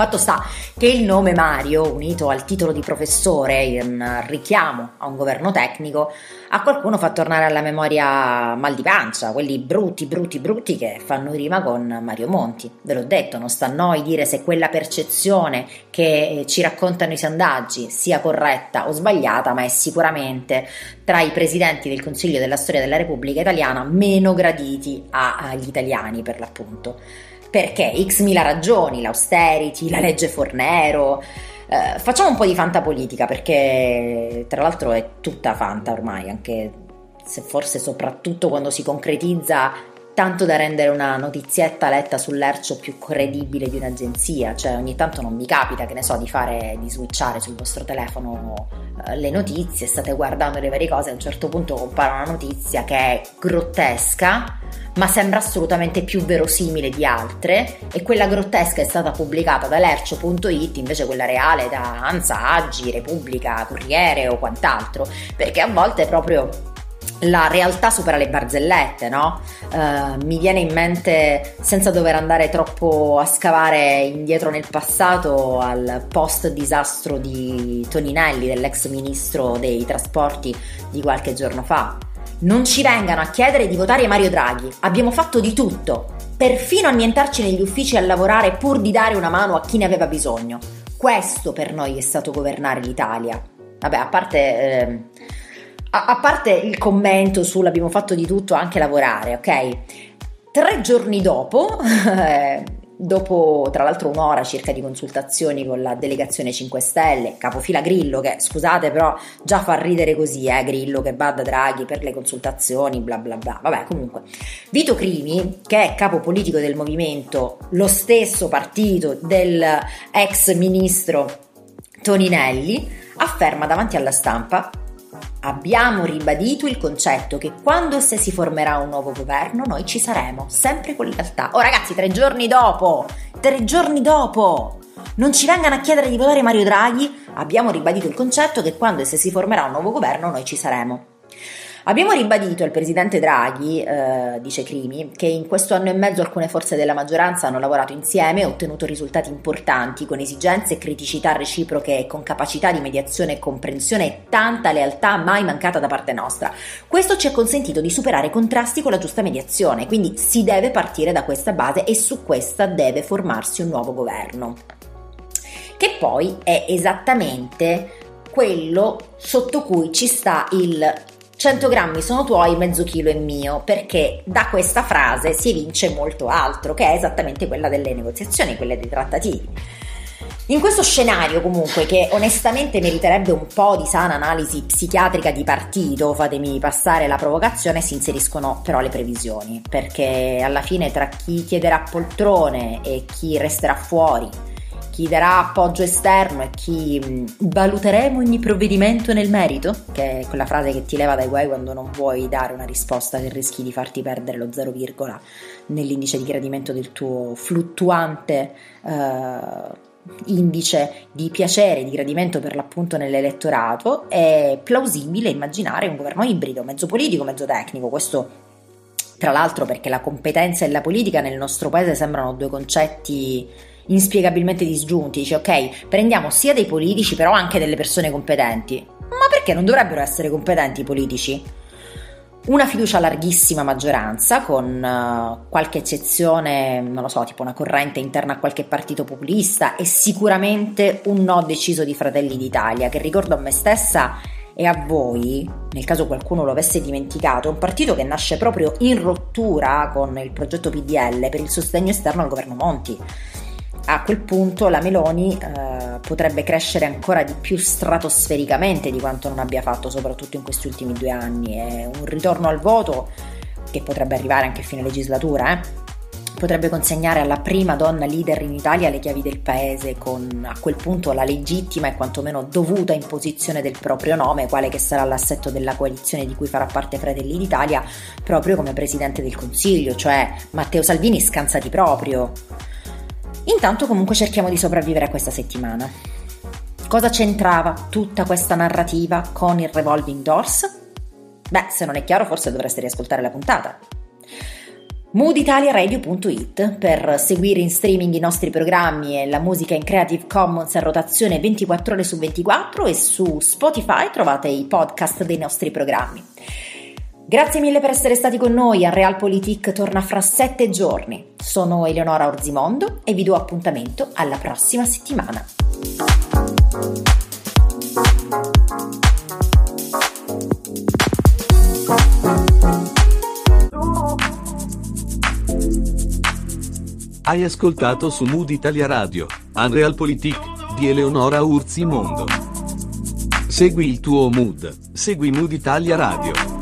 Fatto sta che il nome Mario, unito al titolo di professore, in richiamo a un governo tecnico, a qualcuno fa tornare alla memoria mal di pancia, quelli brutti, brutti, brutti che fanno rima con Mario Monti. Ve l'ho detto, non sta a noi dire se quella percezione che ci raccontano i sondaggi sia corretta o sbagliata, ma è sicuramente tra i presidenti del Consiglio della storia della Repubblica Italiana meno graditi agli italiani, per l'appunto. Perché? X mila ragioni, l'austerity, la legge Fornero. Eh, facciamo un po' di fantapolitica perché tra l'altro è tutta fanta ormai, anche se forse soprattutto quando si concretizza tanto da rendere una notizietta letta sull'ercio più credibile di un'agenzia, cioè ogni tanto non mi capita, che ne so, di fare, di switchare sul vostro telefono eh, le notizie, state guardando le varie cose, a un certo punto compare una notizia che è grottesca, ma sembra assolutamente più verosimile di altre e quella grottesca è stata pubblicata da lercio.it, invece quella reale da Anza, Aggi, Repubblica, Corriere o quant'altro, perché a volte proprio la realtà supera le barzellette, no? Uh, mi viene in mente, senza dover andare troppo a scavare indietro nel passato, al post disastro di Toninelli, dell'ex ministro dei trasporti di qualche giorno fa. Non ci vengano a chiedere di votare Mario Draghi, abbiamo fatto di tutto, perfino annientarci negli uffici a lavorare pur di dare una mano a chi ne aveva bisogno. Questo per noi è stato governare l'Italia. Vabbè, a parte... Eh, a, a parte il commento sull'abbiamo fatto di tutto anche lavorare, ok? Tre giorni dopo, [LAUGHS] dopo tra l'altro un'ora circa di consultazioni con la delegazione 5 Stelle, capofila Grillo, che scusate però già fa ridere così, eh, Grillo che va da Draghi per le consultazioni, bla bla bla, vabbè comunque. Vito Crimi, che è capo politico del movimento, lo stesso partito del ex ministro Toninelli, afferma davanti alla stampa Abbiamo ribadito il concetto che quando e se si formerà un nuovo governo noi ci saremo, sempre con lealtà. Oh ragazzi, tre giorni dopo, tre giorni dopo, non ci vengano a chiedere di votare Mario Draghi, abbiamo ribadito il concetto che quando e se si formerà un nuovo governo noi ci saremo. Abbiamo ribadito al presidente Draghi, eh, dice Crimi, che in questo anno e mezzo alcune forze della maggioranza hanno lavorato insieme e ottenuto risultati importanti con esigenze e criticità reciproche e con capacità di mediazione e comprensione e tanta lealtà mai mancata da parte nostra. Questo ci ha consentito di superare contrasti con la giusta mediazione, quindi si deve partire da questa base e su questa deve formarsi un nuovo governo. Che poi è esattamente quello sotto cui ci sta il 100 grammi sono tuoi, mezzo chilo è mio, perché da questa frase si evince molto altro, che è esattamente quella delle negoziazioni, quelle dei trattativi. In questo scenario comunque che onestamente meriterebbe un po' di sana analisi psichiatrica di partito, fatemi passare la provocazione, si inseriscono però le previsioni, perché alla fine tra chi chiederà poltrone e chi resterà fuori, chi darà appoggio esterno e chi valuteremo ogni provvedimento nel merito, che è quella frase che ti leva dai guai quando non vuoi dare una risposta che rischi di farti perdere lo 0, nell'indice di gradimento del tuo fluttuante eh, indice di piacere, di gradimento per l'appunto nell'elettorato, è plausibile immaginare un governo ibrido, mezzo politico, mezzo tecnico. Questo tra l'altro perché la competenza e la politica nel nostro paese sembrano due concetti inspiegabilmente disgiunti, dice ok, prendiamo sia dei politici però anche delle persone competenti. Ma perché non dovrebbero essere competenti i politici? Una fiducia a larghissima maggioranza, con uh, qualche eccezione, non lo so, tipo una corrente interna a qualche partito populista e sicuramente un no deciso di Fratelli d'Italia, che ricordo a me stessa e a voi, nel caso qualcuno lo avesse dimenticato, è un partito che nasce proprio in rottura con il progetto PDL per il sostegno esterno al governo Monti a quel punto la Meloni eh, potrebbe crescere ancora di più stratosfericamente di quanto non abbia fatto, soprattutto in questi ultimi due anni. È un ritorno al voto che potrebbe arrivare anche a fine legislatura, eh? potrebbe consegnare alla prima donna leader in Italia le chiavi del paese con a quel punto la legittima e quantomeno dovuta imposizione del proprio nome, quale che sarà l'assetto della coalizione di cui farà parte Fratelli d'Italia, proprio come Presidente del Consiglio, cioè Matteo Salvini scansati proprio. Intanto comunque cerchiamo di sopravvivere a questa settimana. Cosa c'entrava tutta questa narrativa con il revolving doors? Beh, se non è chiaro forse dovreste riascoltare la puntata. mooditaliaradio.it per seguire in streaming i nostri programmi e la musica in Creative Commons a rotazione 24 ore su 24 e su Spotify trovate i podcast dei nostri programmi. Grazie mille per essere stati con noi, a Realpolitik torna fra sette giorni. Sono Eleonora Orzimondo e vi do appuntamento alla prossima settimana. Hai ascoltato su Mood Italia Radio, Unrealpolitik di Eleonora Urzi Mondo. Segui il tuo mood, segui Mood Italia Radio.